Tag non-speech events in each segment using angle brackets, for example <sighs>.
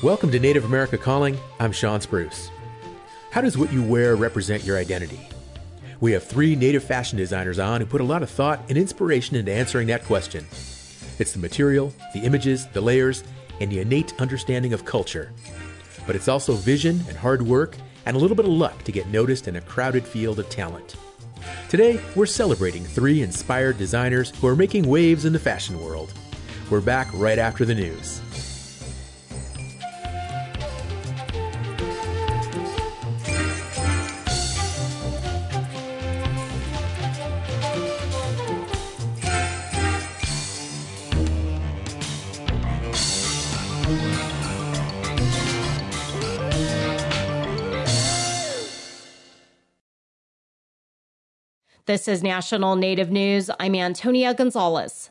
Welcome to Native America Calling. I'm Shawn Spruce. How does what you wear represent your identity? We have three Native fashion designers on who put a lot of thought and inspiration into answering that question. It's the material, the images, the layers, and the innate understanding of culture. But it's also vision and hard work and a little bit of luck to get noticed in a crowded field of talent. Today, we're celebrating three inspired designers who are making waves in the fashion world. We're back right after the news. This is National Native News. I'm Antonia Gonzalez.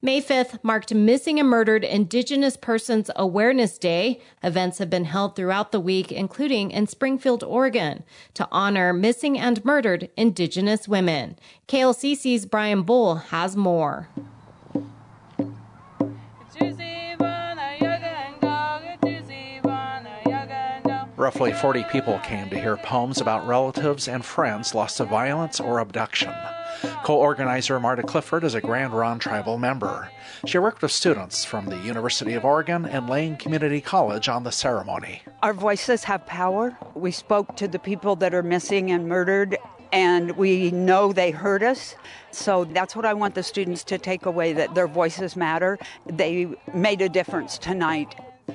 May 5th marked Missing and Murdered Indigenous Persons Awareness Day. Events have been held throughout the week, including in Springfield, Oregon, to honor missing and murdered Indigenous women. KLCC's Brian Bull has more. Roughly 40 people came to hear poems about relatives and friends lost to violence or abduction. Co organizer Marta Clifford is a Grand Ronde tribal member. She worked with students from the University of Oregon and Lane Community College on the ceremony. Our voices have power. We spoke to the people that are missing and murdered, and we know they heard us. So that's what I want the students to take away that their voices matter. They made a difference tonight.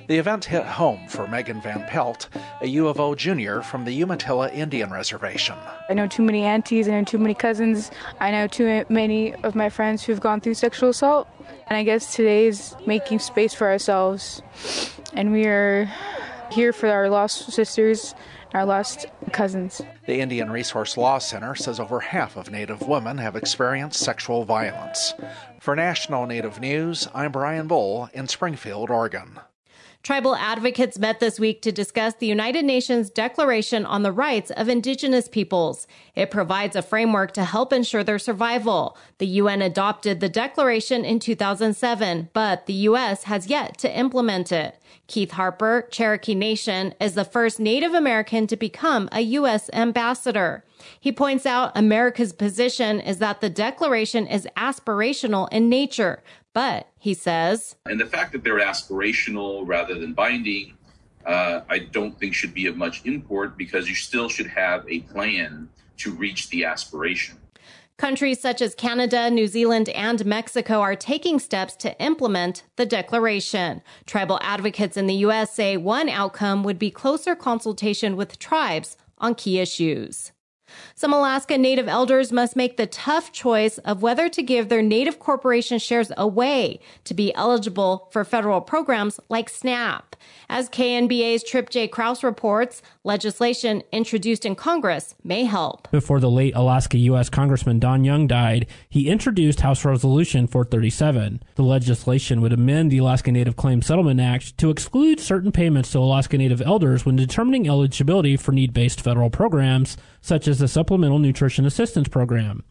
The event hit home for Megan Van Pelt, a U of O junior from the Umatilla Indian Reservation. I know too many aunties, I know too many cousins, I know too many of my friends who've gone through sexual assault. And I guess today is making space for ourselves. And we are here for our lost sisters, our lost cousins. The Indian Resource Law Center says over half of Native women have experienced sexual violence. For National Native News, I'm Brian Bull in Springfield, Oregon. Tribal advocates met this week to discuss the United Nations Declaration on the Rights of Indigenous Peoples. It provides a framework to help ensure their survival. The UN adopted the declaration in 2007, but the U.S. has yet to implement it. Keith Harper, Cherokee Nation, is the first Native American to become a U.S. ambassador. He points out America's position is that the declaration is aspirational in nature, but he says, and the fact that they're aspirational rather than binding, uh, I don't think should be of much import because you still should have a plan to reach the aspiration. Countries such as Canada, New Zealand, and Mexico are taking steps to implement the declaration. Tribal advocates in the U.S. say one outcome would be closer consultation with tribes on key issues. Some Alaska Native elders must make the tough choice of whether to give their Native corporation shares away to be eligible for federal programs like SNAP. As KNBA's Tripp J. Crouse reports, legislation introduced in Congress may help. Before the late Alaska U.S. Congressman Don Young died, he introduced House Resolution 437. The legislation would amend the Alaska Native Claims Settlement Act to exclude certain payments to Alaska Native elders when determining eligibility for need based federal programs, such as the Supplemental Nutrition Assistance Program.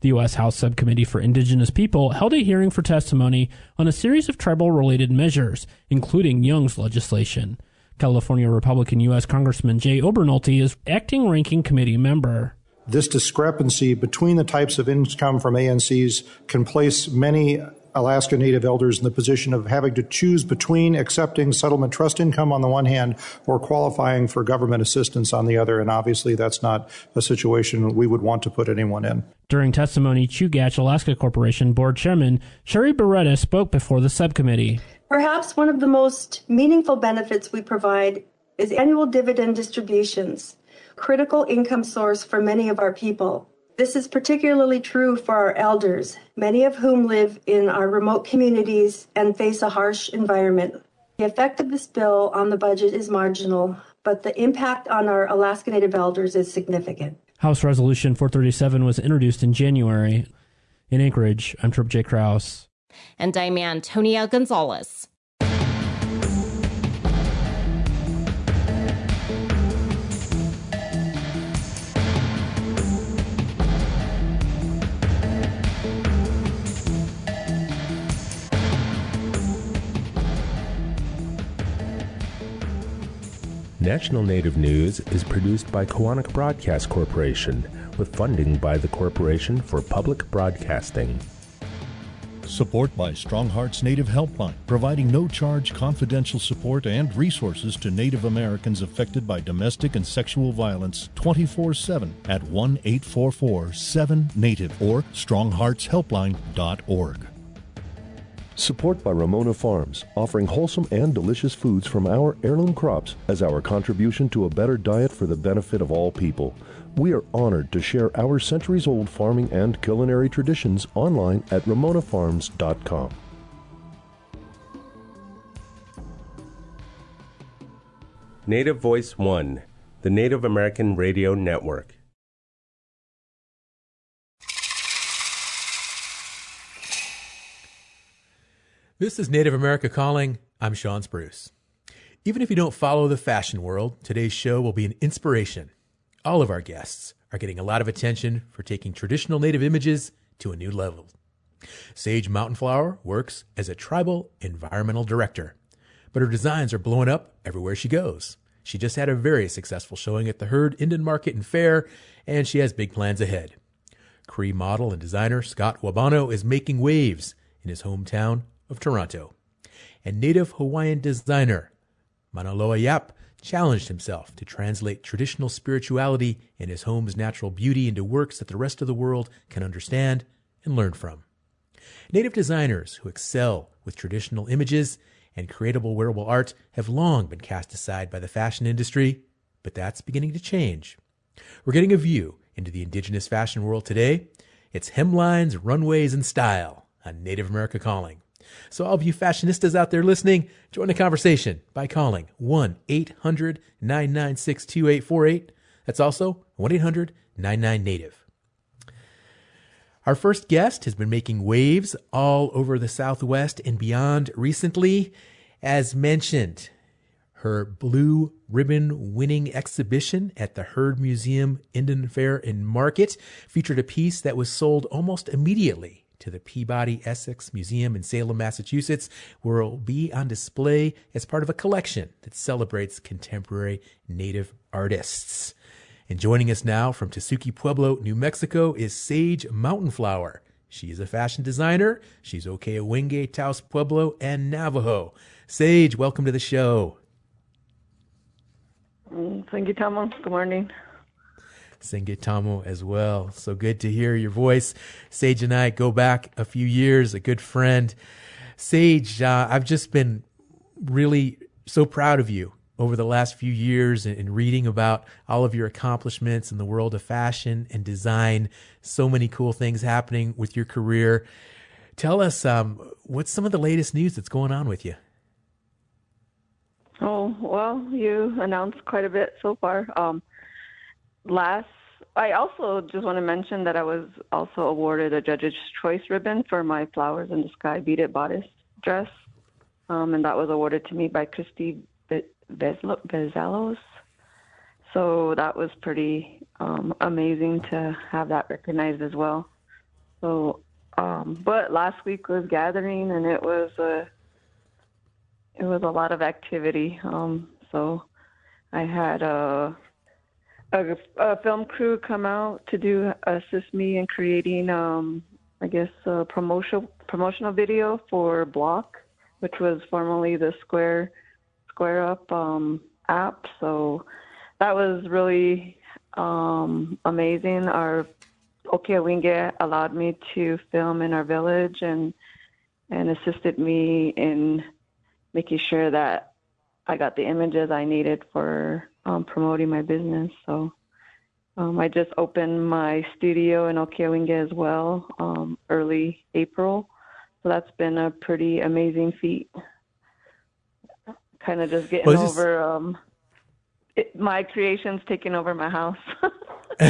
The U.S. House Subcommittee for Indigenous People held a hearing for testimony on a series of tribal related measures, including Young's legislation. California Republican U.S. Congressman Jay Obernolte is acting ranking committee member. This discrepancy between the types of income from ANCs can place many Alaska Native elders in the position of having to choose between accepting settlement trust income on the one hand or qualifying for government assistance on the other. And obviously, that's not a situation we would want to put anyone in. During testimony, Chugach Alaska Corporation Board Chairman Sheri Buretta spoke before the subcommittee. Perhaps one of the most meaningful benefits we provide is annual dividend distributions, critical income source for many of our people. This is particularly true for our elders, many of whom live in our remote communities and face a harsh environment. The effect of this bill on the budget is marginal, but the impact on our Alaska Native elders is significant. House Resolution 437 was introduced in January. In Anchorage, I'm Tripp J. Crouse. And I'm Antonia Gonzalez. National Native News is produced by Koahnic Broadcast Corporation with funding by the Corporation for Public Broadcasting. Support by Strong Hearts Native Helpline, providing no charge confidential support and resources to Native Americans affected by domestic and sexual violence 24 7 at 1 844 7 Native or strongheartshelpline.org. Support by Ramona Farms, offering wholesome and delicious foods from our heirloom crops as our contribution to a better diet for the benefit of all people. We are honored to share our centuries old farming and culinary traditions online at ramonafarms.com. Native Voice One, the Native American Radio Network. This is Native America Calling. I'm Shawn Spruce. Even if you don't follow the fashion world, today's show will be an inspiration. All of our guests are getting a lot of attention for taking traditional Native images to a new level. Sage Mountainflower works as a tribal environmental director, but her designs are blowing up everywhere she goes. She just had a very successful showing at the Heard Indian Market and Fair, and she has big plans ahead. Cree model and designer Scott Wabano is making waves in his hometown of Toronto. And native Hawaiian designer Manaola Yap challenged himself to translate traditional spirituality and his home's natural beauty into works that the rest of the world can understand and learn from. Native designers who excel with traditional images and creatable wearable art have long been cast aside by the fashion industry, but that's beginning to change. We're getting a view into the indigenous fashion world today. It's hemlines, runways, and style on Native America Calling. So, all of you fashionistas out there listening, join the conversation by calling 1 800 996 2848. That's also 1 800 99 Native. Our first guest has been making waves all over the Southwest and beyond recently. As mentioned, her blue ribbon winning exhibition at the Heard Museum Indian Fair and Market featured a piece that was sold almost immediately to the Peabody Essex Museum in Salem, Massachusetts, where it will be on display as part of a collection that celebrates contemporary Native artists. And joining us now from Tesuque Pueblo, New Mexico, is Sage Mountainflower. She is a fashion designer. She's Ohkay-Owingeh, Taos Pueblo, and Navajo. Sage, welcome to the show. Mm, thank you, Tomo. Good morning. Singitamo as well. So good to hear your voice. Sage and I go back a few years, a good friend. Sage, uh, I've just been really so proud of you over the last few years and, reading about all of your accomplishments in the world of fashion and design. So many cool things happening with your career. Tell us um, what's some of the latest news that's going on with you? Oh, well, you announced quite a bit so far. Um, last I also just want to mention that I was also awarded a Judge's Choice ribbon for my Flowers in the Sky beaded bodice dress, um, and that was awarded to me by Christy Bezalos. So that was pretty um, amazing to have that recognized as well. So, um, but last week was gathering, and it was a it was a lot of activity. Um, so I had a a, a film crew come out to do assist me in creating, um, I guess, a promotional promotional video for Block, which was formerly the Square Square Up um, app. So that was really um, amazing. Our Ohkay-Owingeh allowed me to film in our village and and assisted me in making sure that I got the images I needed for um, promoting my business. So um, I just opened my studio in Ohkay-Owingeh as well um, early April. So that's been a pretty amazing feat. Kind of just getting well, over um, it, my creations taking over my house. <laughs> <laughs>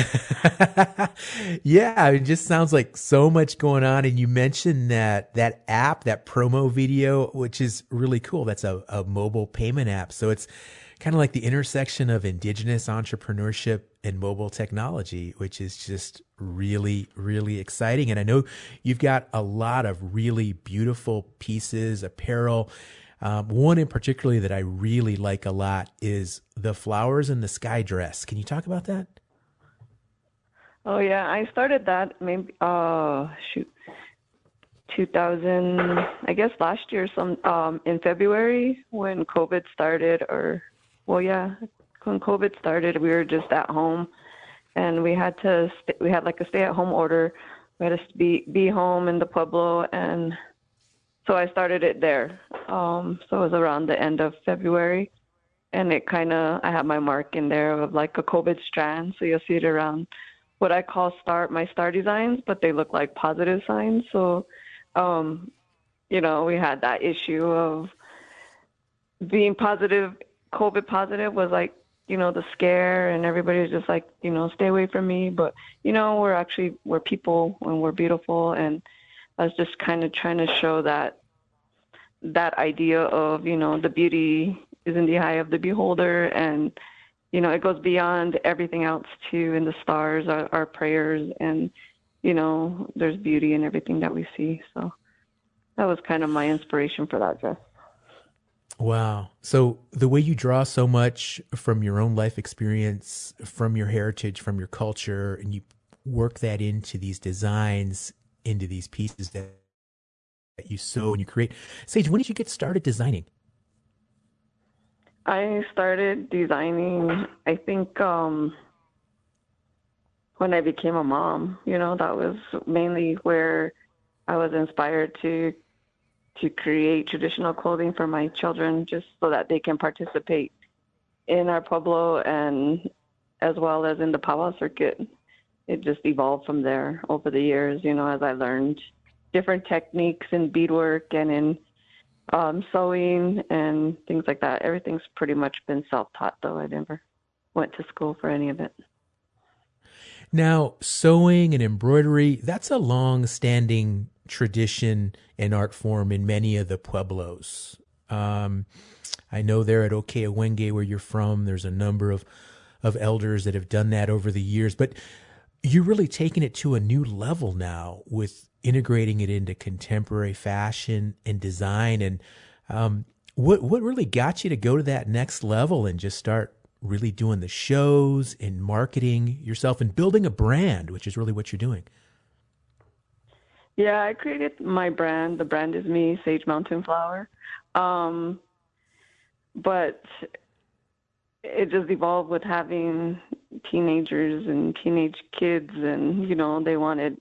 yeah, it just sounds like so much going on. And you mentioned that that app, that promo video, which is really cool. That's a, a mobile payment app. So it's kind of like the intersection of indigenous entrepreneurship and mobile technology, which is just really, really exciting. And I know you've got a lot of really beautiful pieces, apparel. Um, one in particularly that I really like a lot is the flowers in the sky dress. Can you talk about that? Oh yeah, I started that maybe uh shoot 2000 I guess last year some um in February when COVID started or well yeah, when COVID started we were just at home and we had to st- we had like a stay at home order. We had to be be home in the pueblo and so I started it there. Um, so it was around the end of February, and it kind of I have my mark in there of like a COVID strand. So you'll see it around what I call star my star designs, but they look like positive signs. So, um, you know, we had that issue of being positive, COVID positive was like you know the scare and everybody's just like you know stay away from me. But you know we're actually we're people and we're beautiful. And I was just kind of trying to show that that idea of you know the beauty is in the eye of the beholder. And you know it goes beyond everything else too. In the stars our, our prayers. And you know there's beauty in everything that we see. So that was kind of my inspiration for that dress Wow. So the way you draw so much from your own life experience, from your heritage, from your culture, and you work that into these designs into these pieces that, you sew and you create. Sage, when did you get started designing? I started designing, I think, um, when I became a mom. You know, that was mainly where I was inspired to to create traditional clothing for my children, just so that they can participate in our pueblo and as well as in the powwow circuit it just evolved from there over the years, you know, as I learned different techniques in beadwork and in um, sewing and things like that. Everything's pretty much been self taught, though. I never went to school for any of it. Now, sewing and embroidery, that's a long standing tradition and art form in many of the pueblos. Um, I know there at Ohkay-Owingeh, where you're from, there's a number of, of elders that have done that over the years. But you're really taking it to a new level now with integrating it into contemporary fashion and design. And um, what what really got you to go to that next level and just start really doing the shows and marketing yourself and building a brand, which is really what you're doing? Yeah, I created my brand. The brand is me, Sage Mountain Flower. Um, but it just evolved with having teenagers and teenage kids and you know they wanted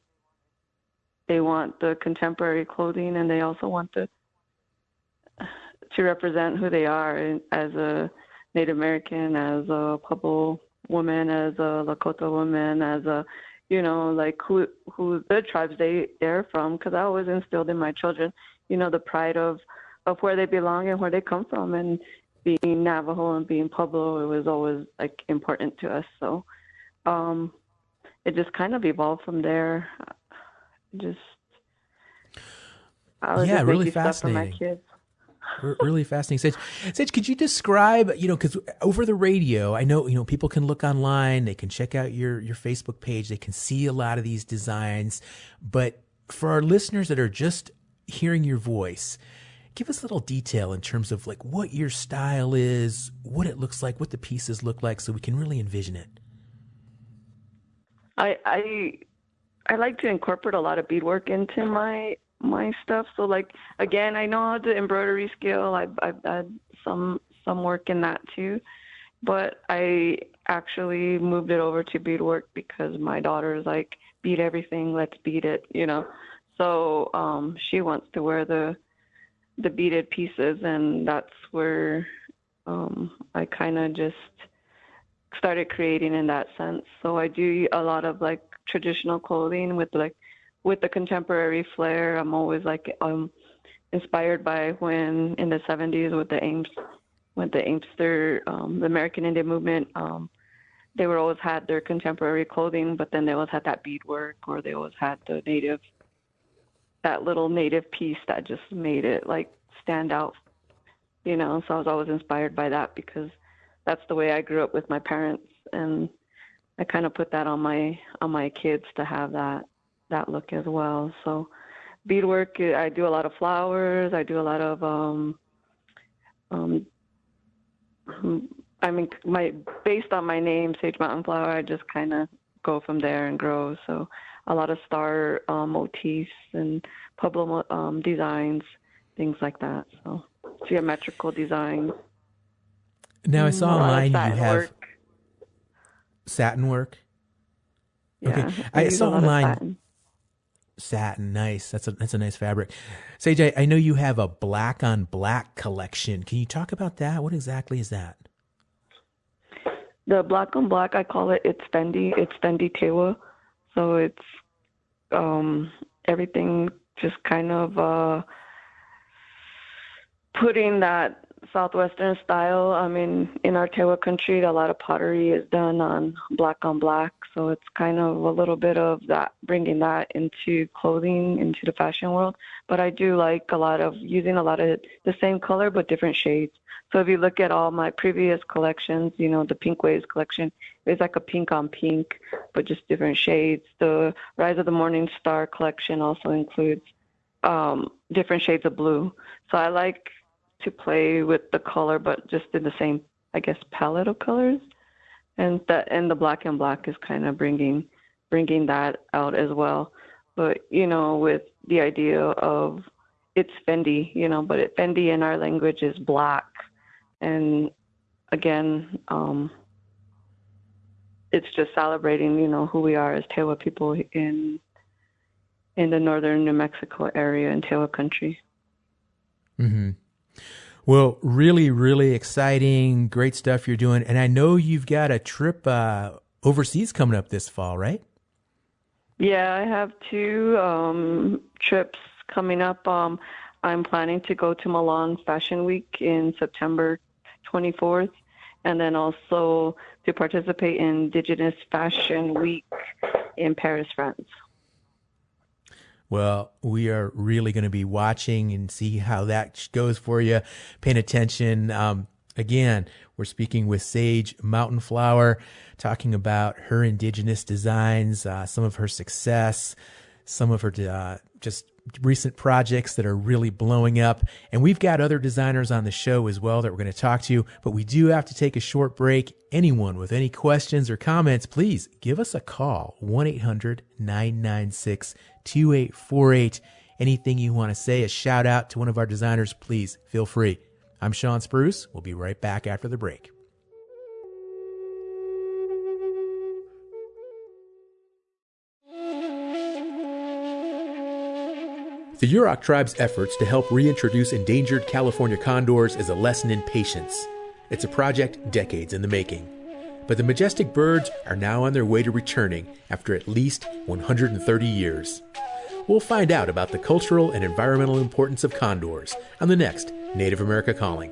they want the contemporary clothing and they also want the to represent who they are as a Native American, as a Pueblo woman, as a Lakota woman, as a you know like who who the tribes they they're from because I always instilled in my children you know the pride of of where they belong and where they come from and being Navajo and being Pueblo, it was always like important to us. So um, it just kind of evolved from there. Just I was yeah, just really making stuff for my fascinating. Really fascinating. Sage, Sage, could you describe, you know, because over the radio, I know, you know, people can look online, they can check out your your Facebook page, they can see a lot of these designs, but for our listeners that are just hearing your voice, give us a little detail in terms of like what your style is, what it looks like, what the pieces look like, so we can really envision it. I I I like to incorporate a lot of beadwork into my my stuff. So like again, I know how to embroidery skill. I've I've had some some work in that too, but I actually moved it over to beadwork because my daughter is like beat everything, let's beat it, you know. So um she wants to wear the the beaded pieces and that's where um I kind of just started creating in that sense. So I do a lot of like traditional clothing with like with the contemporary flair. I'm always like um inspired by when in the 70s with the Ames with the Amester um the American Indian movement um they were always had their contemporary clothing but then they always had that beadwork or they always had the native that little native piece that just made it like stand out you know so I was always inspired by that because that's the way I grew up with my parents and I kind of put that on my on my kids to have that that look as well. So beadwork I do a lot of flowers, I do a lot of um um, I mean, my based on my name, Sage Mountain Flower, I just kind of go from there and grow. So a lot of star um, motifs and Pueblo um, designs, things like that. So geometrical designs. Now I saw online you have work. satin work. Yeah, okay, I, I saw online satin. Nice. That's a that's a nice fabric. Sage, I, I know you have a black on black collection. Can you talk about that? What exactly is that? The black on black, I call it. It's Fendi. It's Fendi Tewa. So it's um, everything just kind of uh, putting that southwestern style. I mean, in our Tewa country, a lot of pottery is done on black on black, so it's kind of a little bit of that, bringing that into clothing, into the fashion world. But I do like a lot of using a lot of the same color but different shades. So if you look at all my previous collections, you know, the Pink Waves collection, is like a pink on pink, but just different shades. The Rise of the Morning Star collection also includes um, different shades of blue. So I like to play with the color, but just in the same, I guess, palette of colors. And that and the black and black is kind of bringing bringing that out as well. But you know, with the idea of it's Fendi, you know, but it, Fendi in our language is black, and again, um, it's just celebrating, you know, who we are as Tewa people in in the northern New Mexico area in Tewa country. Mm-hmm. Well, really, really exciting, great stuff you're doing. And I know you've got a trip uh, overseas coming up this fall, right? Yeah, I have two um, trips coming up. Um, I'm planning to go to Milan Fashion Week in September 24th, and then also to participate in Indigenous Fashion Week in Paris, France. Well, we are really going to be watching and see how that goes for you. Paying attention. Um, again, we're speaking with Sage Mountain Flower, talking about her indigenous designs, uh, some of her success, some of her uh, just recent projects that are really blowing up. And we've got other designers on the show as well that we're going to talk to, but we do have to take a short break. Anyone with any questions or comments, please give us a call 1 800 996 2848. Anything you want to say, a shout out to one of our designers, please feel free. I'm Shawn Spruce. We'll be right back after the break. The Yurok tribe's efforts to help reintroduce endangered California condors is a lesson in patience. It's a project decades in the making. But the majestic birds are now on their way to returning after at least 130 years. We'll find out about the cultural and environmental importance of condors on the next Native America Calling.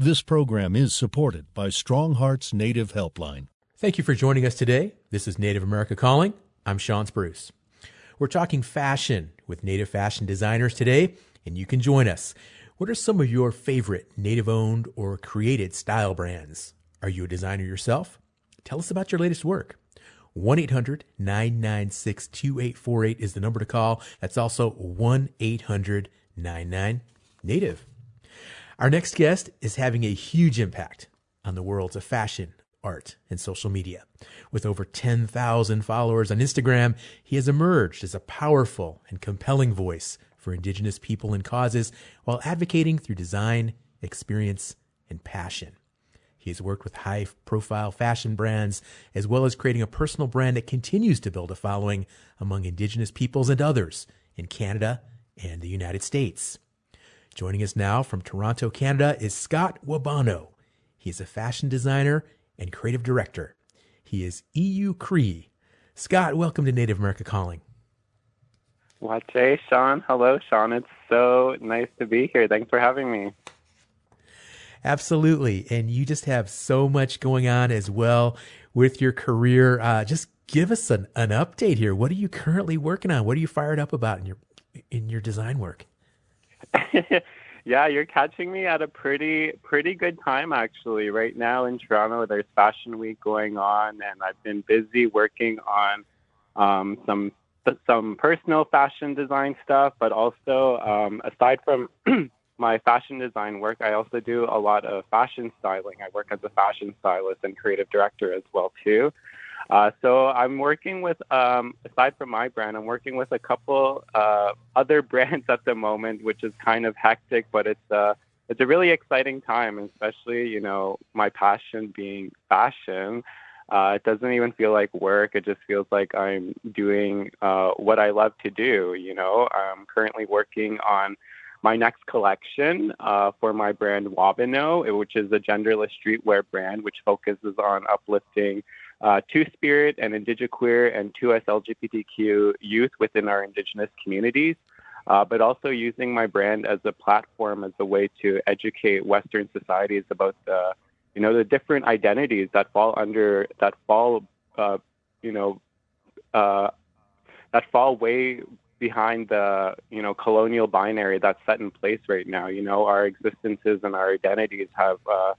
This program is supported by Strong Hearts Native Helpline. Thank you for joining us today. This is Native America Calling. I'm Shawn Spruce. We're talking fashion with Native fashion designers today, and you can join us. What are some of your favorite Native owned or created style brands? Are you a designer yourself? Tell us about your latest work. 1 800 996 2848 is the number to call. That's also 1 800 99 Native. Our next guest is having a huge impact on the worlds of fashion, art, and social media. With over 10,000 followers on Instagram, he has emerged as a powerful and compelling voice for Indigenous people and causes while advocating through design, experience, and passion. He has worked with high profile fashion brands, as well as creating a personal brand that continues to build a following among Indigenous peoples and others in Canada and the United States. Joining us now from Toronto, Canada is Scott Wabano. He is a fashion designer and creative director. He is Eeyou Cree. Scott, welcome to Native America Calling. Wache, Shawn. Hello, Shawn. It's so nice to be here. Thanks for having me. Absolutely. And you just have so much going on as well with your career. Uh, just give us an, an update here. What are you currently working on? What are you fired up about in your in your design work? <laughs> yeah, you're catching me at a pretty pretty good time actually. Right now in Toronto, there's Fashion Week going on, and I've been busy working on um, some some personal fashion design stuff, but also um, aside from <clears throat> my fashion design work, I also do a lot of fashion styling. I work as a fashion stylist and creative director as well too. Uh, so I'm working with, um, aside from my brand, I'm working with a couple uh, other <laughs> brands at the moment, which is kind of hectic, but it's uh, it's a really exciting time, especially you know my passion being fashion. Uh, it doesn't even feel like work. It just feels like I'm doing uh, what I love to do. You know, I'm currently working on my next collection uh, for my brand Wabano, which is a genderless streetwear brand which focuses on uplifting uh, Two Spirit and Indigenous queer and 2S LGBTQ youth within our Indigenous communities. Uh, but also using my brand as a platform as a way to educate Western societies about the, you know, the different identities that fall under that fall, uh, you know, uh, that fall way behind the you know colonial binary that's set in place right now. You know, our existences and our identities have uh,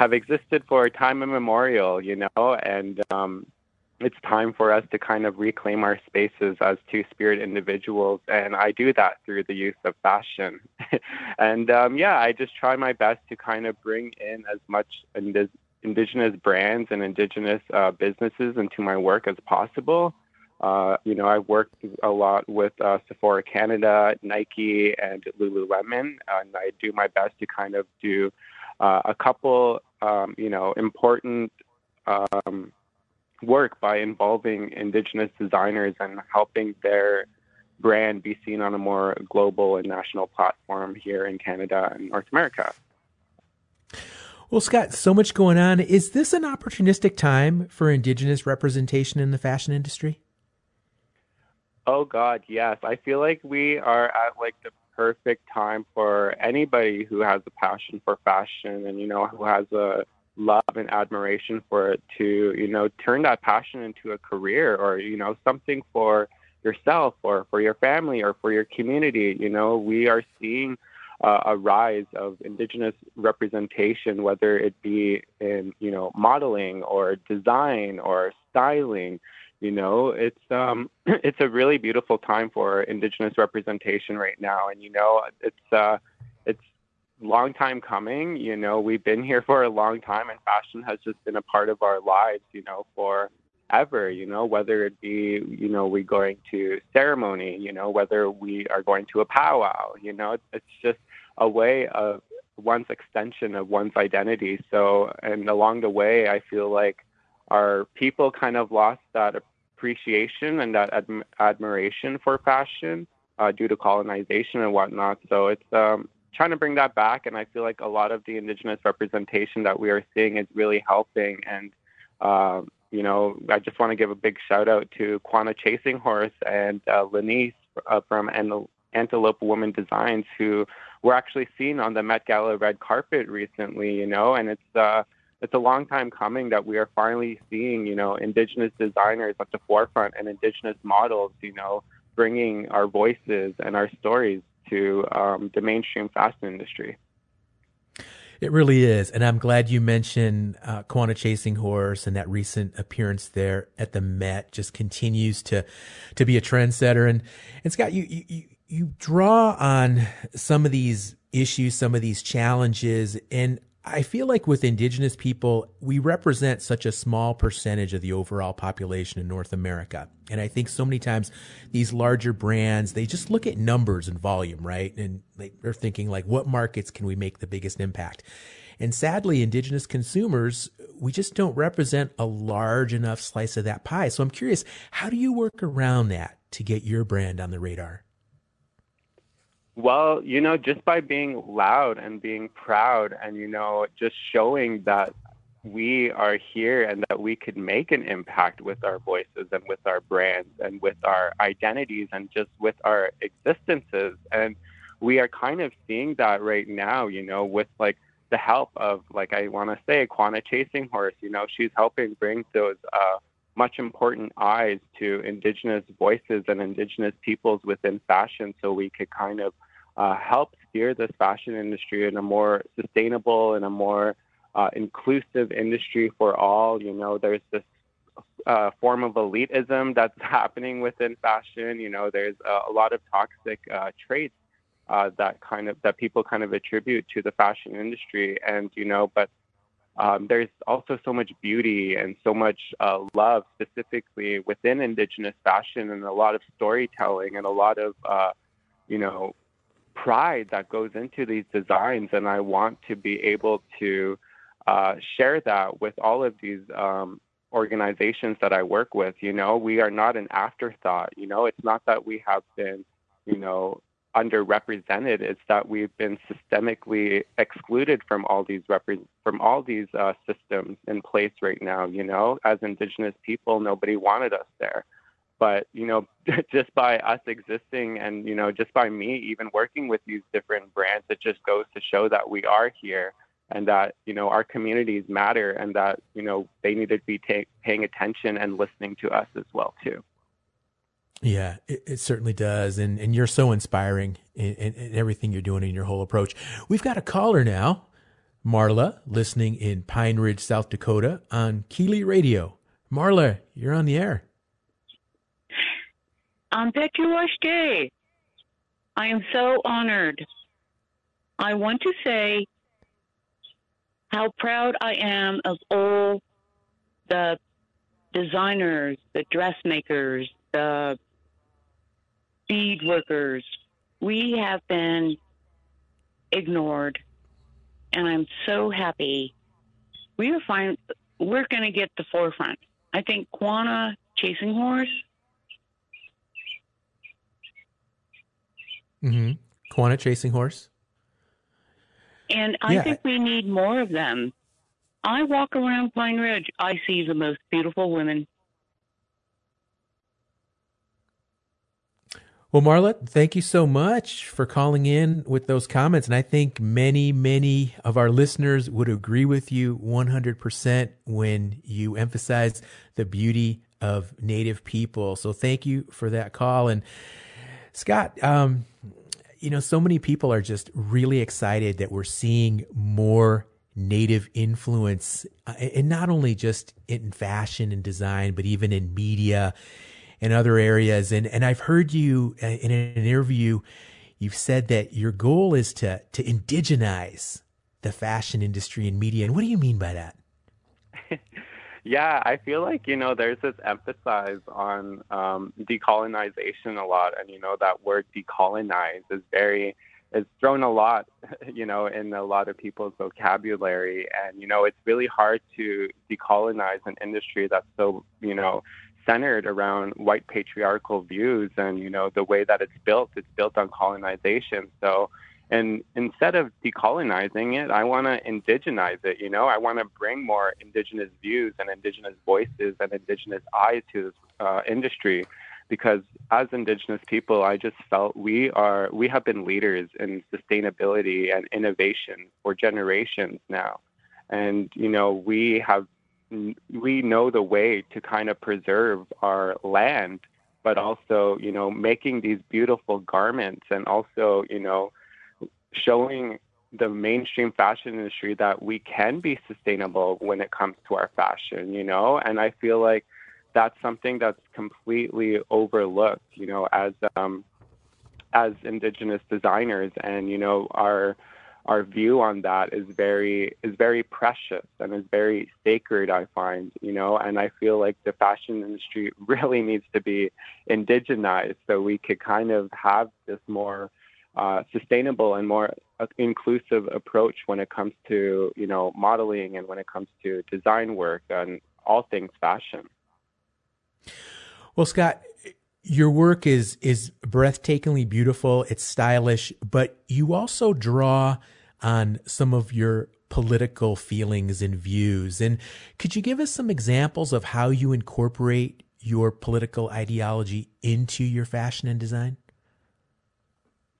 have existed for a time immemorial. You know, and um, it's time for us to kind of reclaim our spaces as two spirit individuals, and I do that through the use of fashion. <laughs> and um, yeah, I just try my best to kind of bring in as much indigenous brands and indigenous uh, businesses into my work as possible. Uh, you know, I've worked a lot with uh, Sephora Canada, Nike, and Lululemon, and I do my best to kind of do uh, a couple, um, you know, important um, work by involving Indigenous designers and helping their brand be seen on a more global and national platform here in Canada and North America. Well, Scott, so much going on. Is this an opportunistic time for Indigenous representation in the fashion industry? Oh God, yes. I feel like we are at like the perfect time for anybody who has a passion for fashion and you know who has a love and admiration for it to you know turn that passion into a career or you know something for yourself or for your family or for your community. You know, we are seeing uh, a rise of indigenous representation, whether it be in you know modeling or design or styling. You know, it's um, <clears throat> it's a really beautiful time for Indigenous representation right now, and you know, it's uh, it's long time coming. You know, we've been here for a long time, and fashion has just been a part of our lives. You know, for ever. You know, whether it be you know we going to ceremony. You know, whether we are going to a powwow. You know, it's, it's just a way of one's extension of one's identity. So, and along the way, I feel like our people kind of lost that appreciation and that adm- admiration for fashion uh, due to colonization and whatnot. So it's um, trying to bring that back, and I feel like a lot of the indigenous representation that we are seeing is really helping. And uh, you know, I just want to give a big shout out to Quannah Chasing Horse and uh, Lenise uh, from Antelope Woman Designs, who were actually seen on the Met Gala red carpet recently. You know, and it's uh, it's a long time coming that we are finally seeing, you know, indigenous designers at the forefront and indigenous models, you know, bringing our voices and our stories to um, the mainstream fashion industry. It really is, and I'm glad you mentioned uh, Chasing Horse and that recent appearance there at the Met just continues to to be a trendsetter. And and Scott, you you you draw on some of these issues, some of these challenges, and I feel like with indigenous people, we represent such a small percentage of the overall population in North America. And I think so many times these larger brands, they just look at numbers and volume, right? And they're thinking like, what markets can we make the biggest impact? And sadly, indigenous consumers, we just don't represent a large enough slice of that pie. So I'm curious, how do you work around that to get your brand on the radar? Well, you know, just by being loud and being proud and, you know, just showing that we are here and that we could make an impact with our voices and with our brands and with our identities and just with our existences. And we are kind of seeing that right now, you know, with like the help of, like, I want to say, Quannah Chasing Horse, you know, she's helping bring those uh, much important eyes to Indigenous voices and Indigenous peoples within fashion so we could kind of uh, help steer this fashion industry in a more sustainable and a more uh, inclusive industry for all. You know, there's this uh, form of elitism that's <laughs> happening within fashion. You know, there's a, a lot of toxic uh, traits uh, that kind of that people kind of attribute to the fashion industry, and you know, but um, there's also so much beauty and so much uh, love specifically within indigenous fashion and a lot of storytelling and a lot of uh, you know pride that goes into these designs and i want to be able to uh, share that with all of these um, organizations that I work with. You know, we are not an afterthought. You know, it's not that we have been, you know, underrepresented. It's that we've been systemically excluded from all these repre- from all these uh, systems in place right now. You know, as Indigenous people, nobody wanted us there. But you know, <laughs> just by us existing, and you know, just by me even working with these different brands, it just goes to show that we are here and that you know our communities matter and that you know they need to be ta- paying attention and listening to us as well too. Yeah it, it certainly does. And and you're so inspiring in, in, in, everything you're doing in your whole approach. We've got a caller now marla listening in pine ridge south dakota on Kili radio. Marla you're on the air on Day. I am so honored. I want to say how proud I am of all the designers, the dressmakers, the bead workers. We have been ignored, and I'm so happy. We are fine. We're going to get the forefront. I think Quannah Chasing Horse. Mm-hmm. Quannah Chasing Horse. And I yeah. think we need more of them. I walk around Pine Ridge, I see the most beautiful women. Well, Marla, thank you so much for calling in with those comments. And I think many, many of our listeners would agree with you 100% when you emphasize the beauty of Native people. So thank you for that call. And Scott, um, you know, so many people are just really excited that we're seeing more native influence, uh, and not only just in fashion and design, but even in media and other areas. And and I've heard you uh, in an interview, you've said that your goal is to to indigenize the fashion industry and media. And what do you mean by that? Yeah, I feel like you know there's this emphasis on um, decolonization a lot, and you know that word decolonize is very is thrown a lot, <laughs> you know, in a lot of people's vocabulary, and you know it's really hard to decolonize an industry that's so you know centered around white patriarchal views, and you know the way that it's built, it's built on colonization. So and instead of decolonizing it, I want to indigenize it. You know, I want to bring more indigenous views and indigenous voices and indigenous eyes to this uh, industry, because as indigenous people, I just felt we are we have been leaders in sustainability and innovation for generations now, and you know we have we know the way to kind of preserve our land, but also you know making these beautiful garments and also you know showing the mainstream fashion industry that we can be sustainable when it comes to our fashion, you know? And I feel like that's something that's completely overlooked, you know, as um as indigenous designers and you know our our view on that is very is very precious and is very sacred i find you know and i feel like the fashion industry <laughs> really needs to be indigenized so we could kind of have this more uh, sustainable and more uh, inclusive approach when it comes to you know modeling and when it comes to design work and all things fashion. Well, Scott, your work is is breathtakingly beautiful. It's stylish, but you also draw on some of your political feelings and views. And could you give us some examples of how you incorporate your political ideology into your fashion and design?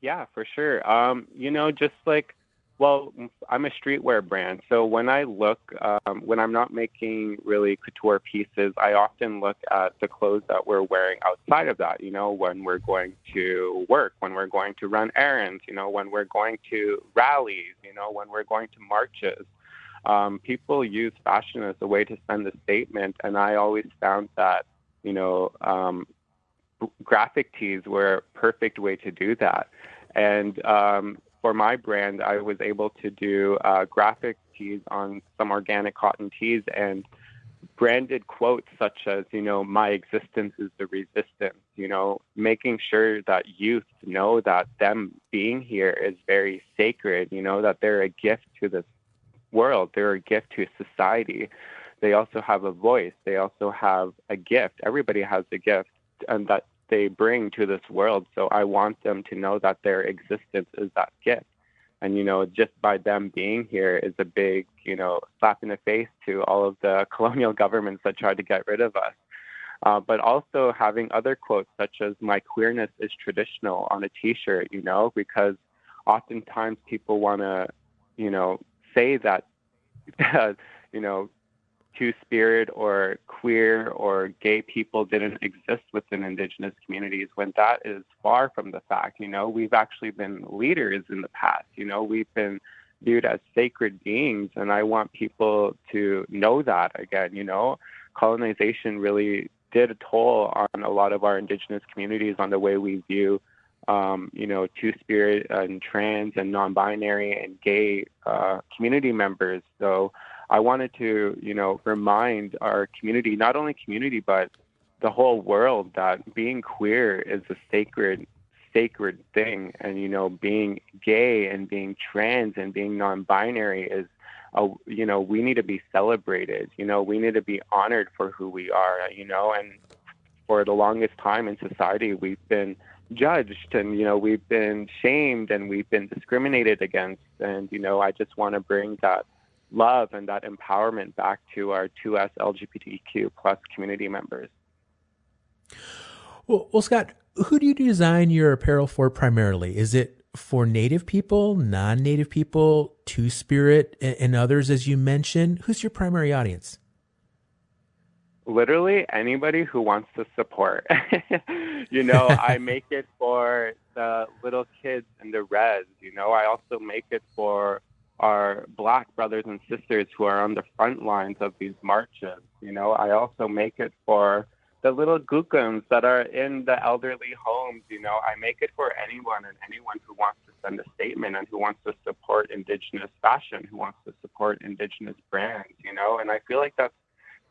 Yeah, for sure. Um, you know, just like well, I'm a streetwear brand, so when I look, um, when I'm not making really couture pieces, I often look at the clothes that we're wearing outside of that. You know, when we're going to work, when we're going to run errands, you know, when we're going to rallies, you know, when we're going to marches. Um, people use fashion as a way to send a statement, and I always found that, you know, um, graphic tees were a perfect way to do that. And um, for my brand, I was able to do uh, graphic tees on some organic cotton tees and branded quotes such as, you know, my existence is the resistance, you know, making sure that youth know that them being here is very sacred, you know, that they're a gift to this world, they're a gift to society. They also have a voice, they also have a gift. Everybody has a gift, and that they bring to this world. So I want them to know that their existence is that gift. And, you know, just by them being here is a big, you know, slap in the face to all of the <laughs> colonial governments that tried to get rid of us. Uh, but also having other quotes such as "My queerness is traditional" on a T-shirt, you know, because oftentimes people want to, you know, say that, <laughs> you know, two spirit or queer or gay people didn't exist within indigenous communities when that is far from the fact you know? We've actually been leaders in the past you know? We've been viewed as sacred beings and i want people to know that again you know? Colonization really did a toll on a lot of our indigenous communities on the way we view um, you know, two spirit and trans and non binary and gay uh, community members. So I wanted to, you know, remind our community, not only community, but the whole world that being queer is a sacred, sacred thing. And, you know, being gay and being trans and being non binary is, a, you know, we need to be celebrated. You know, we need to be honored for who we are, you know, and for the longest time in society, we've been judged and, you know, we've been shamed and we've been discriminated against. And, you know, I just want to bring that love and that empowerment back to our 2S LGBTQ plus community members. Well, well, Scott, who do you design your apparel for primarily? Is it for Native people, non-Native people, Two Spirit, and others, as you mentioned? Who's your primary audience? Literally anybody who wants to support. <laughs> you know, I <laughs> make it for the little kids and the res. You know, I also make it for our black brothers and sisters who are on the front lines of these marches. You know, I also make it for the little gookums that are in the elderly homes. You know, I make it for anyone and anyone who wants to send a statement and who wants to support indigenous fashion, who wants to support indigenous brands, you know, and I feel like that's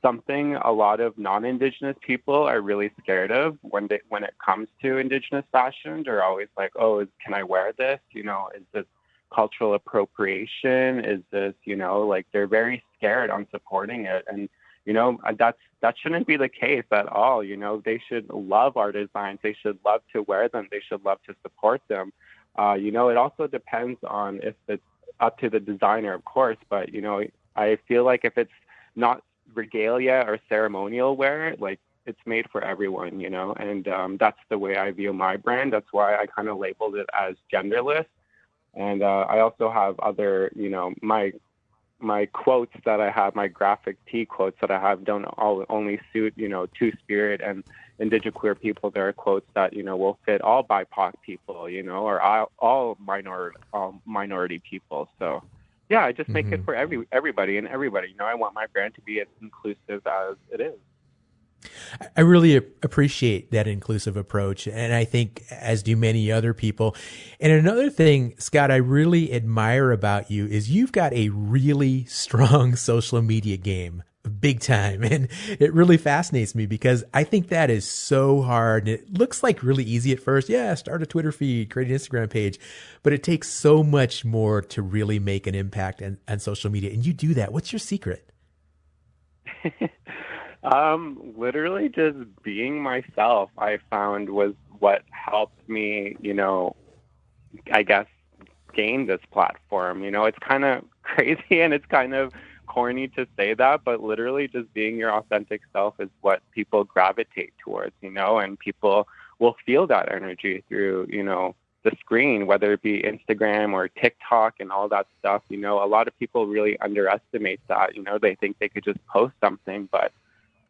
something a lot of non-indigenous people are really scared of when they when it comes to indigenous fashion. They're always like, "Oh, is, can I wear this? You know, is this cultural appropriation? Is this, you know, like they're very scared on supporting it. And, you know, that's that shouldn't be the case at all. You know, they should love our designs. They should love to wear them. They should love to support them. Uh, you know, it also depends on if it's up to the designer, of course, but you know, I feel like if it's not regalia or ceremonial wear, like it's made for everyone, you know, and um, that's the way I view my brand. That's why I kind of labeled it as genderless and uh, I also have other, you know, my my quotes that I have, my graphic tee quotes that I have, don't all, only suit, you know, Two Spirit and Indigenous queer people. There are quotes that you know will fit all BIPOC people, you know, or all, all minority all minority people. So, yeah, I just make mm-hmm. it for every everybody and everybody. You know, I want my brand to be as inclusive as it is. I really appreciate that inclusive approach. And I think, as do many other people. And another thing, Scott, I really admire about you is you've got a really strong <laughs> social media game. Big time. <laughs> And it really fascinates me because I think that is so hard. And It looks like really easy at first. Yeah, start a Twitter feed, create an Instagram page, but it takes so much more to really make an impact on, on social media. And you do that. What's your secret? <laughs> Um, literally just being myself, I found was what helped me, you know, I guess gain this platform. You know, it's kind of <laughs> crazy and it's kind of corny to say that, but literally just being your authentic self is what people gravitate towards, you know, and people will feel that energy through, you know, the screen, whether it be Instagram or TikTok and all that stuff. You know, a lot of people really underestimate that. You know, they think they could just post something, but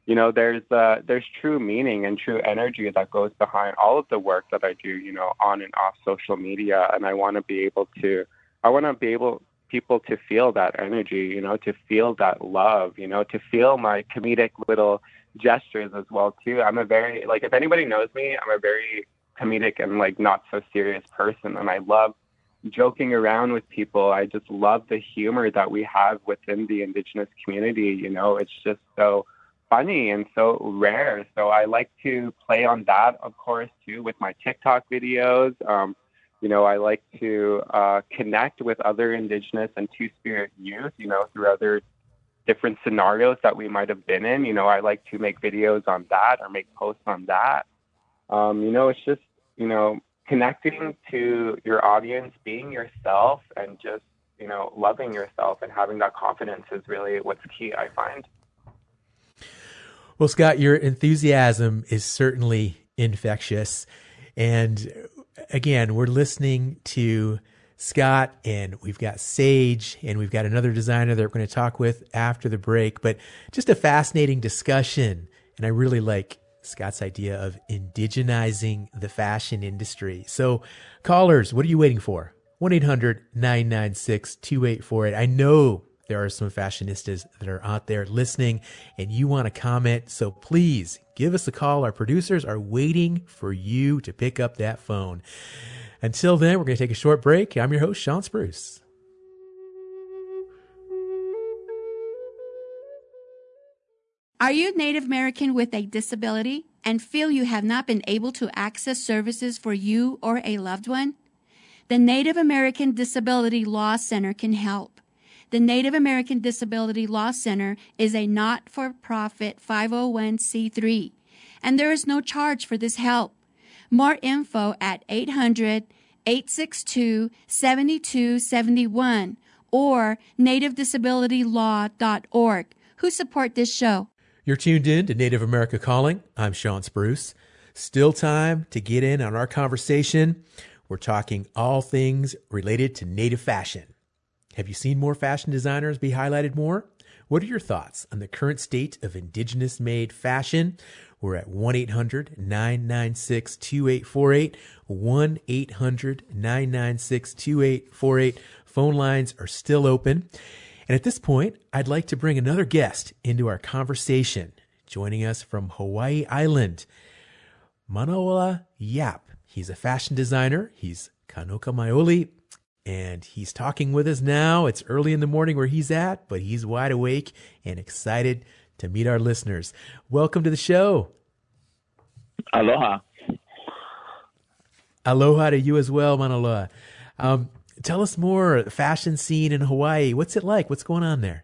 you know, there's uh, there's true meaning and true energy that goes behind all of the work that I do. You know, on and off social media, and I want to be able to, I want to be able people to feel that energy. You know, to feel that love. You know, to feel my comedic little gestures as well too. I'm a very like if anybody knows me, I'm a very comedic and like not so serious person and I love joking around with people. I just love the humor that we have within the indigenous community, you know. It's just so funny and so rare. So I like to play on that of course too with my TikTok videos. Um you know, I like to uh, connect with other Indigenous and Two Spirit youth, you know, through other different scenarios that we might have been in. You know, I like to make videos on that or make posts on that. Um, you know, it's just you know, connecting to your audience, being yourself, and just, you know, loving yourself and having that confidence is really what's key, I find. Well, Scott, your enthusiasm is certainly infectious. And again, we're listening to Scott, and we've got Sage, and we've got another designer that we're going to talk with after the break. But just a fascinating discussion. And I really like Scott's idea of indigenizing the fashion industry. So, callers, what are you waiting for? 1 800 996 2848. I know there are some fashionistas that are out there listening and you want to comment. So, please give us a call. Our producers are waiting for you to pick up that phone. Until then, we're going to take a short break. I'm your host, Shawn Spruce. Are you Native American with a disability and feel you have not been able to access services for you or a loved one? The Native American Disability Law Center can help. The Native American Disability Law Center is a not for profit 501c3, and there is no charge for this help. More info at 800 862 7271 or nativedisabilitylaw.org, who support this show. You're tuned in to Native America Calling. I'm Shawn Spruce. Still time to get in on our conversation. We're talking all things related to Native fashion. Have you seen more fashion designers be highlighted more? What are your thoughts on the current state of Indigenous made fashion? We're at 1 800 996 2848. 1 800 996 2848. Phone lines are still open. And at this point, I'd like to bring another guest into our conversation. Joining us from Hawaii Island, Manaola Yap. He's a fashion designer. He's Kanaka Maoli, and he's talking with us now. It's early in the morning where he's at, but he's wide awake and excited to meet our listeners. Welcome to the show. Aloha. Aloha to you as well, Manaola. Um, tell us more fashion scene in Hawaii. What's it like? What's going on there?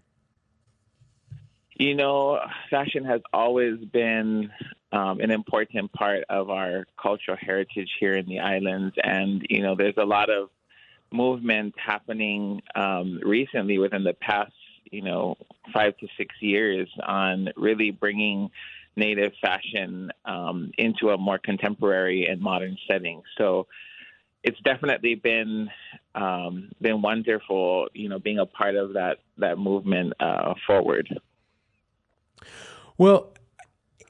You know, fashion has always been um, an important part of our cultural heritage here in the islands, and you know, there's a lot of movement happening um, recently within the past, you know, five to six years on really bringing native fashion um, into a more contemporary and modern setting. So it's definitely been um, been wonderful, you know, being a part of that that movement uh, forward. Well,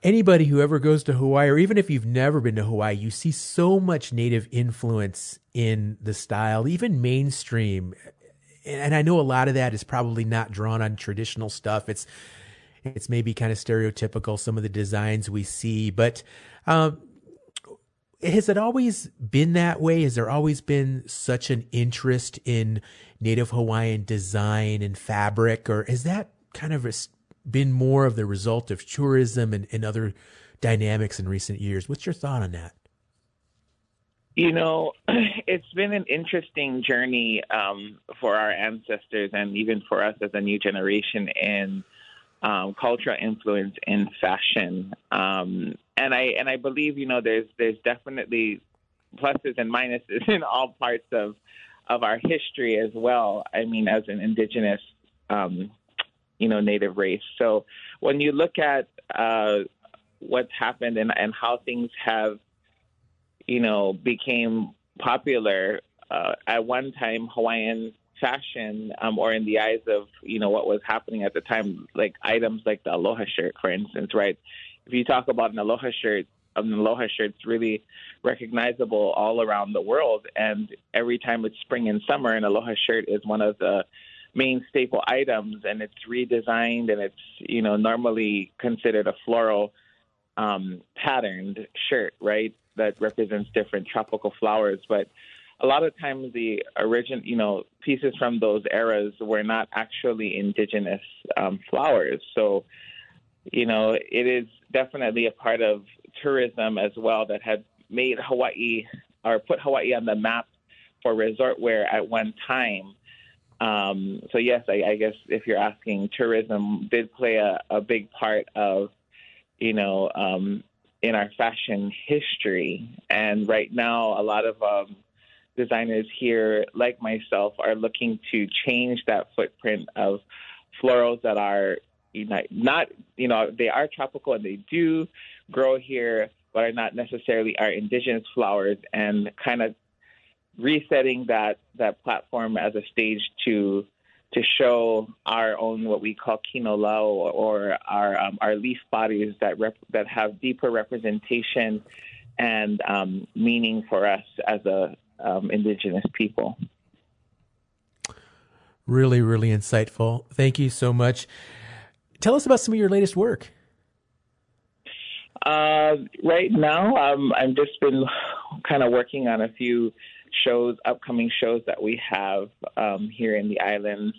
anybody who ever goes to Hawaii, or even if you've never been to Hawaii, you see so much native influence in the style, even mainstream. And I know a lot of that is probably not drawn on traditional stuff. It's it's maybe kind of stereotypical some of the designs we see, but um, has it always been that way? Has there always been such an interest in Native Hawaiian design and fabric, or has that kind of been more of the result of tourism and, and other dynamics in recent years? What's your thought on that? You know, <clears throat> it's been an interesting journey um, for our ancestors and even for us as a new generation in um, cultural influence in fashion. Um, and I and I believe you know there's there's definitely pluses and minuses <laughs> in all parts of of our history as well. I mean, as an indigenous, um, you know, native race. So when you look at uh, what's happened and, and how things have, you know, became popular. Uh, at one time, Hawaiian fashion, um, or in the eyes of you know what was happening at the time, like items like the aloha shirt, for instance, right? If you talk about an aloha shirt, an aloha shirt's really recognizable all around the world, and every time it's spring and summer, an aloha shirt is one of the main staple items, and it's redesigned, and it's you know normally considered a floral um, patterned shirt, right? That represents different tropical flowers, but a lot of times the origin, you know, pieces from those eras were not actually indigenous um, flowers. So, you know, it is definitely a part of tourism as well that had made Hawaii or put Hawaii on the map for resort wear at one time. Um, so yes, I, I, guess if you're asking, tourism did play a, a big part of, you know, um, in our fashion history. And right now, a lot of um, designers here, like myself, are looking to change that footprint of florals that are not, you know, they are tropical and they do grow here, but are not necessarily our indigenous flowers, and kind of resetting that that platform as a stage to to show our own what we call kino lau or our um, our leaf bodies that rep- that have deeper representation and um, meaning for us as a um, indigenous people. Really, really insightful. Thank you so much. Tell us about some of your latest work. Uh, right now, um, I've just been kind of working on a few shows, upcoming shows that we have um, here in the islands.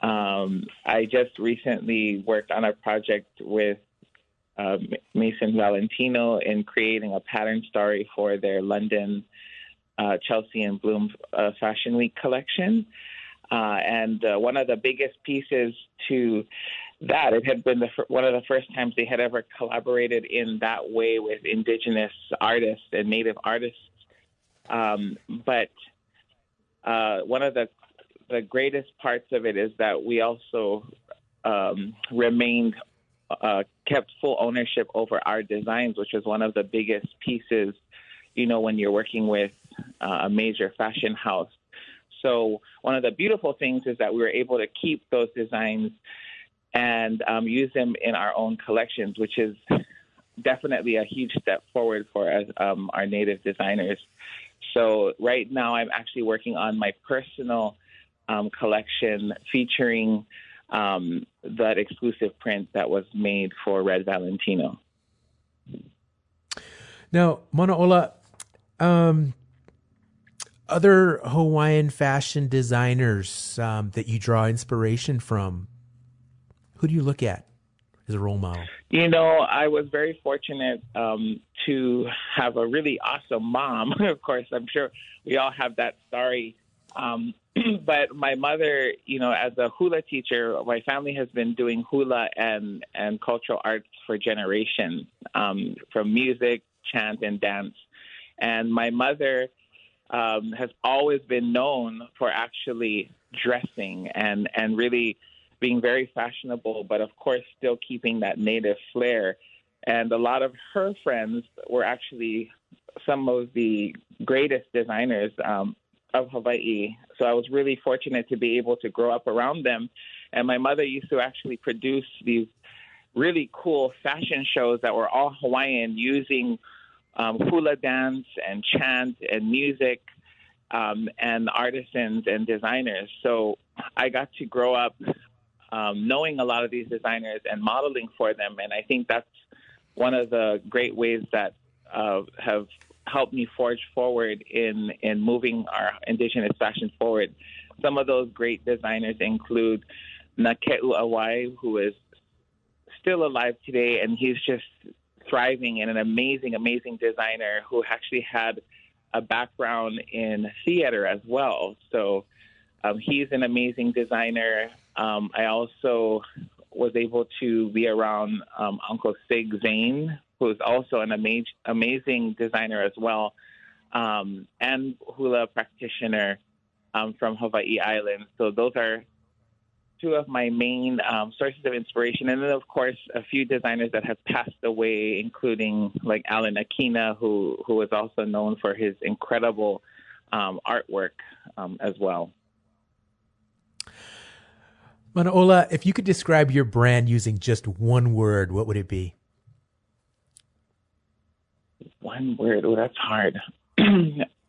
Um, I just recently worked on a project with uh, Maison Valentino in creating a pattern story for their London uh, Chelsea and Bloom uh, Fashion Week collection. Uh, and uh, one of the biggest pieces to that, it had been the, one of the first times they had ever collaborated in that way with indigenous artists and native artists. Um, but uh, one of the the greatest parts of it is that we also um, remained uh, kept full ownership over our designs, which is one of the biggest pieces. You know, when you're working with uh, a major fashion house. So one of the beautiful things is that we were able to keep those designs and um, use them in our own collections, which is definitely a huge step forward for us, um, our native designers. So right now, I'm actually working on my personal um, collection featuring um, that exclusive print that was made for Red Valentino. Now, Manaola, um, other Hawaiian fashion designers um, that you draw inspiration from, who do you look at as a role model? You know, I was very fortunate um, to have a really awesome mom. <laughs> of course, I'm sure we all have that story. Um, <clears throat> but my mother, you know, as a hula teacher, my family has been doing hula and, and cultural arts for generations, um, from music, chant, and dance. And my mother um, has always been known for actually dressing and, and really being very fashionable, but of course still keeping that native flair. And a lot of her friends were actually some of the greatest designers um, of Hawaii. So I was really fortunate to be able to grow up around them. And my mother used to actually produce these really cool fashion shows that were all Hawaiian using um, hula dance and chant and music um, and artisans and designers. So I got to grow up um, knowing a lot of these designers and modeling for them. And I think that's one of the great ways that uh, have helped me forge forward in, in moving our indigenous fashion forward. Some of those great designers include Nakeu Awai, who is still alive today, and he's just thriving and an amazing, amazing designer who actually had a background in theater as well. So um, he's an amazing designer. Um, I also was able to be around um, Uncle Sig Zane, who is also an amazing, amazing designer as well, um, and hula practitioner um, from Hawaii Island. So those are two of my main um, sources of inspiration. And then, of course, a few designers that have passed away, including like Alan Akina, who, who is also known for his incredible um, artwork as well. Manaola, if you could describe your brand using just one word, what would it be? One word. Oh, that's hard. <clears throat>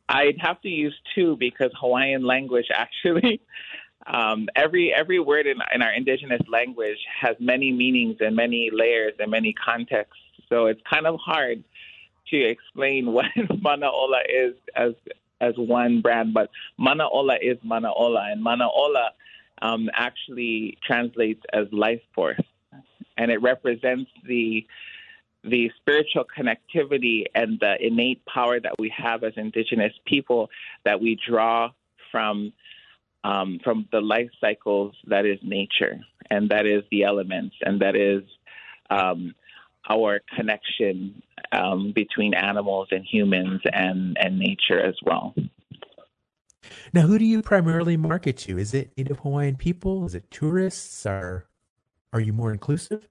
I'd have to use two because Hawaiian language <laughs> actually um, every every word in, in our indigenous language has many meanings and many layers and many contexts. So it's kind of hard to explain <laughs> what Manaola is as as one brand, but Manaola is Manaola, and Manaola um, actually translates as life force, and it represents the the spiritual connectivity and the innate power that we have as indigenous people that we draw from um, from the life cycles that is nature and that is the elements and that is um, our connection um, between animals and humans and, and nature as well. Now, who do you primarily market to? Is it Native Hawaiian people? Is it tourists? Are are you more inclusive?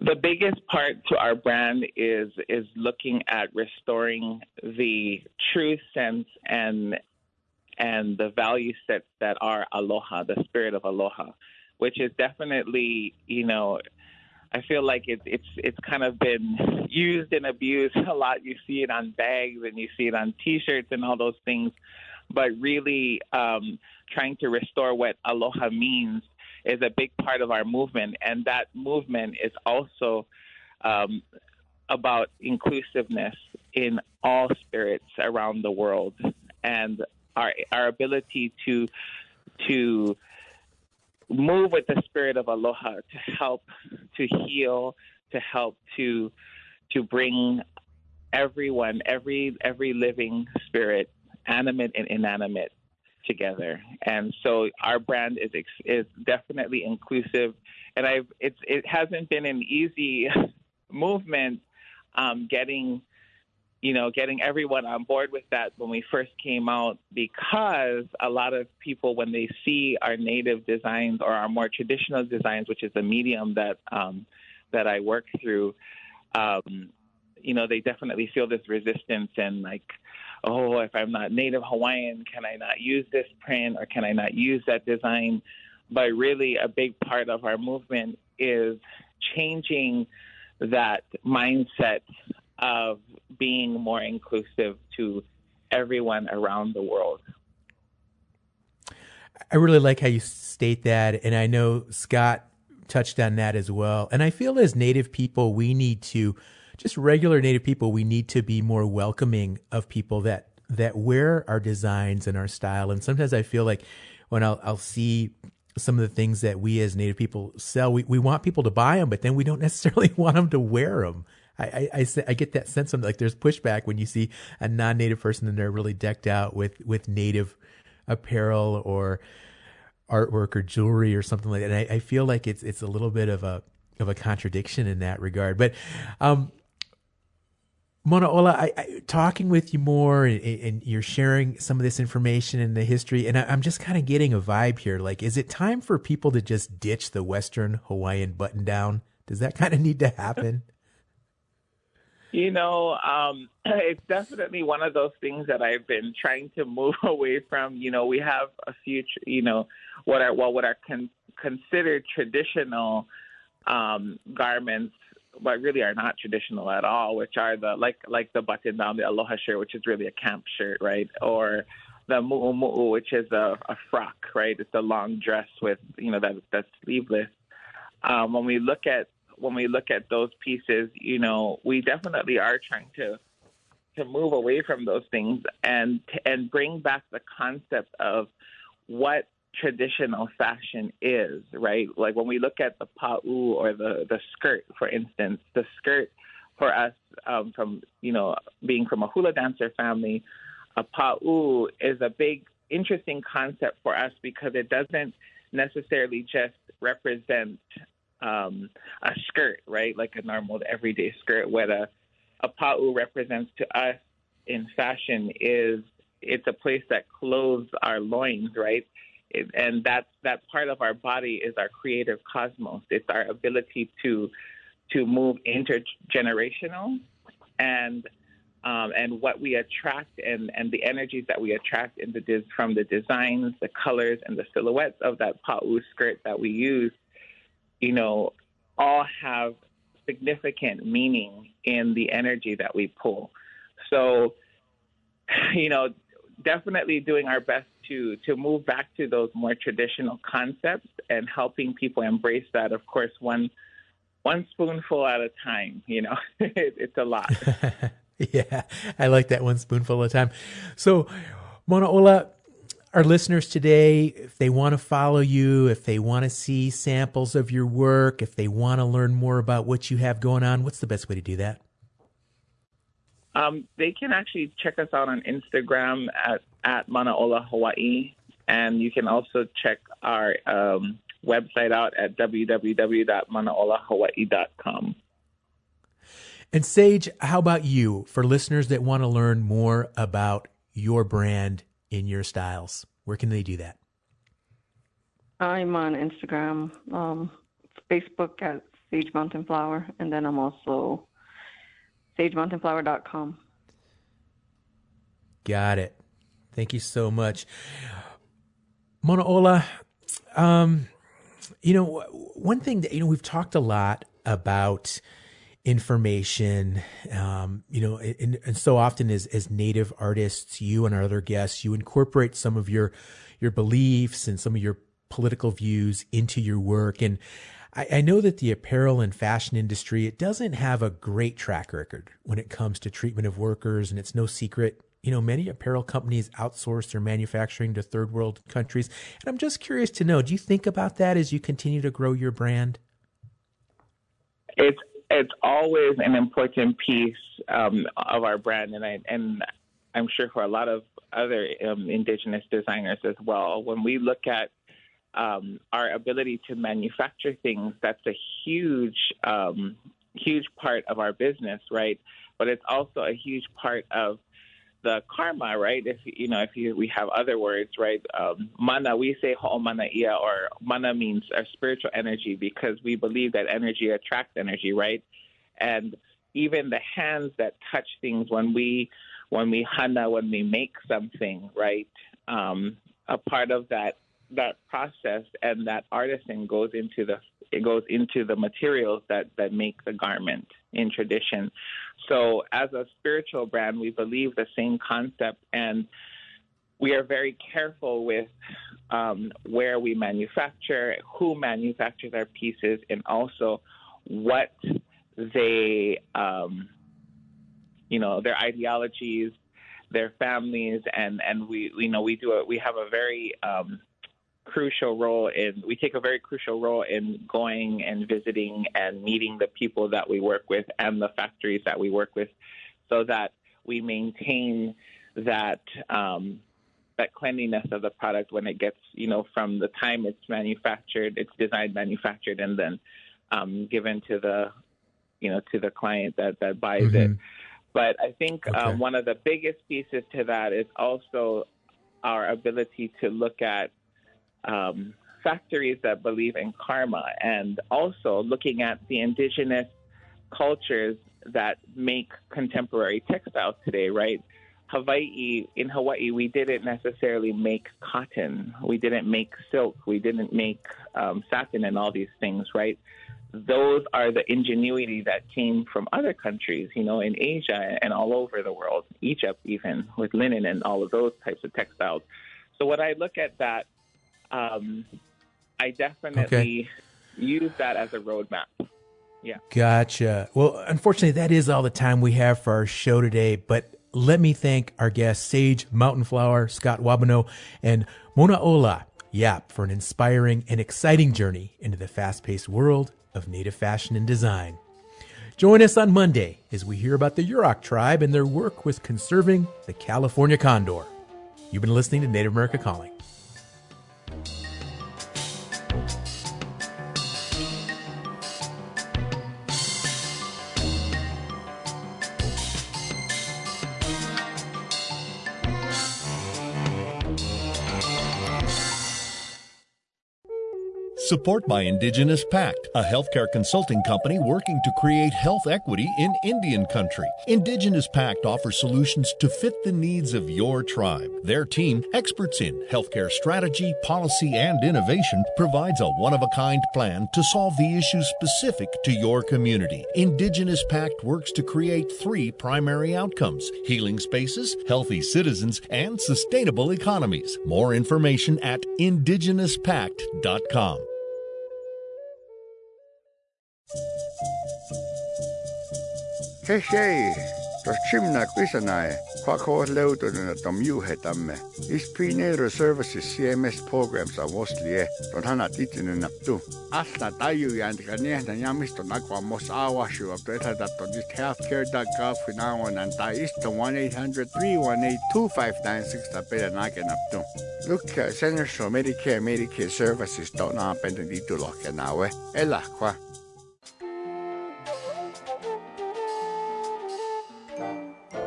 The biggest part to our brand is is looking at restoring the true sense and and the value sets that are aloha, the spirit of aloha, which is definitely, you know, I feel like it's it's it's kind of been used and abused <laughs> a lot. You see it on bags and you see it on T-shirts and all those things, but really um, trying to restore what aloha means is a big part of our movement, and that movement is also um, about inclusiveness in all spirits around the world. And our our ability to to move with the spirit of aloha to help to heal to help to to bring everyone every every living spirit animate and inanimate together. And so our brand is is definitely inclusive. And i've it's it hasn't been an easy <laughs> movement um, getting you know, getting everyone on board with that when we first came out because a lot of people, when they see our native designs or our more traditional designs, which is the medium that um, that I work through, um, you know, they definitely feel this resistance and like, oh, if I'm not Native Hawaiian, can I not use this print or can I not use that design? But really, a big part of our movement is changing that mindset of being more inclusive to everyone around the world. I really like how you state that. And I know Scott touched on that as well. And I feel as Native people, we need to, just regular Native people, we need to be more welcoming of people that, that wear our designs and our style. And sometimes I feel like when I'll, I'll see some of the things that we as Native people sell, we, we want people to buy them, but then we don't <laughs> necessarily want them to wear them. I, I, I, get that sense of like there's pushback when you see a non-native person and they're really decked out with with native apparel or artwork or jewelry or something like that. And I, I feel like it's it's a little bit of a of a contradiction in that regard. But um, Manaola, I, I, talking with you more, and, and, you're sharing some of this information and the history, and I, am just kind of getting a vibe here. Like, is it time for people to just ditch the Western Hawaiian button down? Does that kind of need to happen? You know, um, <clears throat> it's definitely one of those things that I've been trying to move <laughs> away from. You know, we have a few, you know, what are well, what are con- considered traditional um, garments, but really are not traditional at all. Which are the like like the button down, the aloha shirt, which is really a camp shirt, right? Or the mu'u which is a, a frock, right? It's a long dress with you know that that's sleeveless. Um, when we look at when we look at those pieces, you know, we definitely are trying to to move away from those things and and bring back the concept of what traditional fashion is, right? Like when we look at the pa'u or the the skirt, for instance, the skirt for us um, from you know being from a hula dancer family, a pa'u is a big interesting concept for us because it doesn't necessarily just represent um, a skirt, right? Like a normal everyday skirt. What a, a pa'u represents to us in fashion is it's a place that clothes our loins, right? It, and that's that part of our body is our creative cosmos. It's our ability to to move intergenerational and um, and what we attract and, and the energies that we attract in the from the designs, the colors, and the silhouettes of that pa'u skirt that we use, you know, all have significant meaning in the energy that we pull. So, <sighs> you know, definitely doing our best to to move back to those more traditional concepts and helping people embrace that. Of course, one one spoonful at a time. You know, <laughs> it, it's a lot. <laughs> yeah, I like that one spoonful at a time. So, Manaola, our listeners today, if they want to follow you, if they want to see samples of your work, if they want to learn more about what you have going on, what's the best way to do that? Um, they can actually check us out on Instagram at, at Manaola Hawaii. And you can also check our um, website out at www.manaolahawaii.com. And Sage, how about you for listeners that want to learn more about your brand in your styles? Where can they do that? I'm on Instagram, um, Facebook at Sage Mountain Flower, and then I'm also sagemountainflower.com. Got it. Thank you so much. Manaola, um, you know, one thing that, you know, we've talked a lot about information, um, you know, and, and so often as, as native artists, you and our other guests, you incorporate some of your, your beliefs and some of your political views into your work. And I, I know that the apparel and fashion industry, it doesn't have a great track record when it comes to treatment of workers. And it's no secret you know, many apparel companies outsource their manufacturing to third world countries. And I'm just curious to know, do you think about that as you continue to grow your brand? It's it's always an important piece um, of our brand, and I and I'm sure for a lot of other um, indigenous designers as well. When we look at um, our ability to manufacture things, that's a huge um, huge part of our business, right? But it's also a huge part of the karma, right? If you know, if you, we have other words, right? Um, mana, we say ho'omana ia, or mana means our spiritual energy because we believe that energy attracts energy, right? And even the hands that touch things when we when we hana, when we make something, right? Um, a part of that that process and that artisan goes into the it goes into the materials that that make the garment in tradition. So, as a spiritual brand, we believe the same concept, and we are very careful with um, where we manufacture, who manufactures our pieces, and also what they, um, you know, their ideologies, their families, and and we, you know, we do a, we have a very um, crucial role in we take a very crucial role in going and visiting and meeting the people that we work with and the factories that we work with so that we maintain that um, that cleanliness of the product when it gets you know from the time it's manufactured it's designed manufactured and then um, given to the you know to the client that that buys mm-hmm. it but i think okay. um, one of the biggest pieces to that is also our ability to look at um, factories that believe in karma and also looking at the indigenous cultures that make contemporary textiles today, right? Hawaii, in Hawaii, we didn't necessarily make cotton. We didn't make silk. We didn't make um, satin and all these things, right? Those are the ingenuity that came from other countries, you know, in Asia and all over the world, Egypt even, with linen and all of those types of textiles. So when I look at that um, I definitely okay. use that as a roadmap. Yeah. Gotcha. Well, unfortunately, that is all the time we have for our show today. But let me thank our guests, Sage Mountain Flower, Scott Wabano, and Manaola Yap for an inspiring and exciting journey into the fast paced world of native fashion and design. Join us on Monday as we hear about the Yurok tribe and their work with conserving the California condor. You've been listening to Native America Calling. Support by Indigenous Pact, a healthcare consulting company working to create health equity in Indian country. Indigenous Pact offers solutions to fit the needs of your tribe. Their team, experts in healthcare strategy, policy, and innovation, provides a one of a kind plan to solve the issues specific to your community. Indigenous Pact works to create three primary outcomes healing spaces, healthy citizens, and sustainable economies. More information at indigenouspact.com. Hei hei, tos chimna kwisanai, kwa ko leutu tom juhe tamme. Is prenatal services CMS programs are mostly e, ton hana titine naptu. Asna taju jant ka niehna jamisto nakwa mos awashu ab tueta dat ton just healthcare.gov finawan and ta 1-800-318-2596 ta pera nake naptu. Look, uh, Centers for Medicare Medicare Services don't na pendendito lo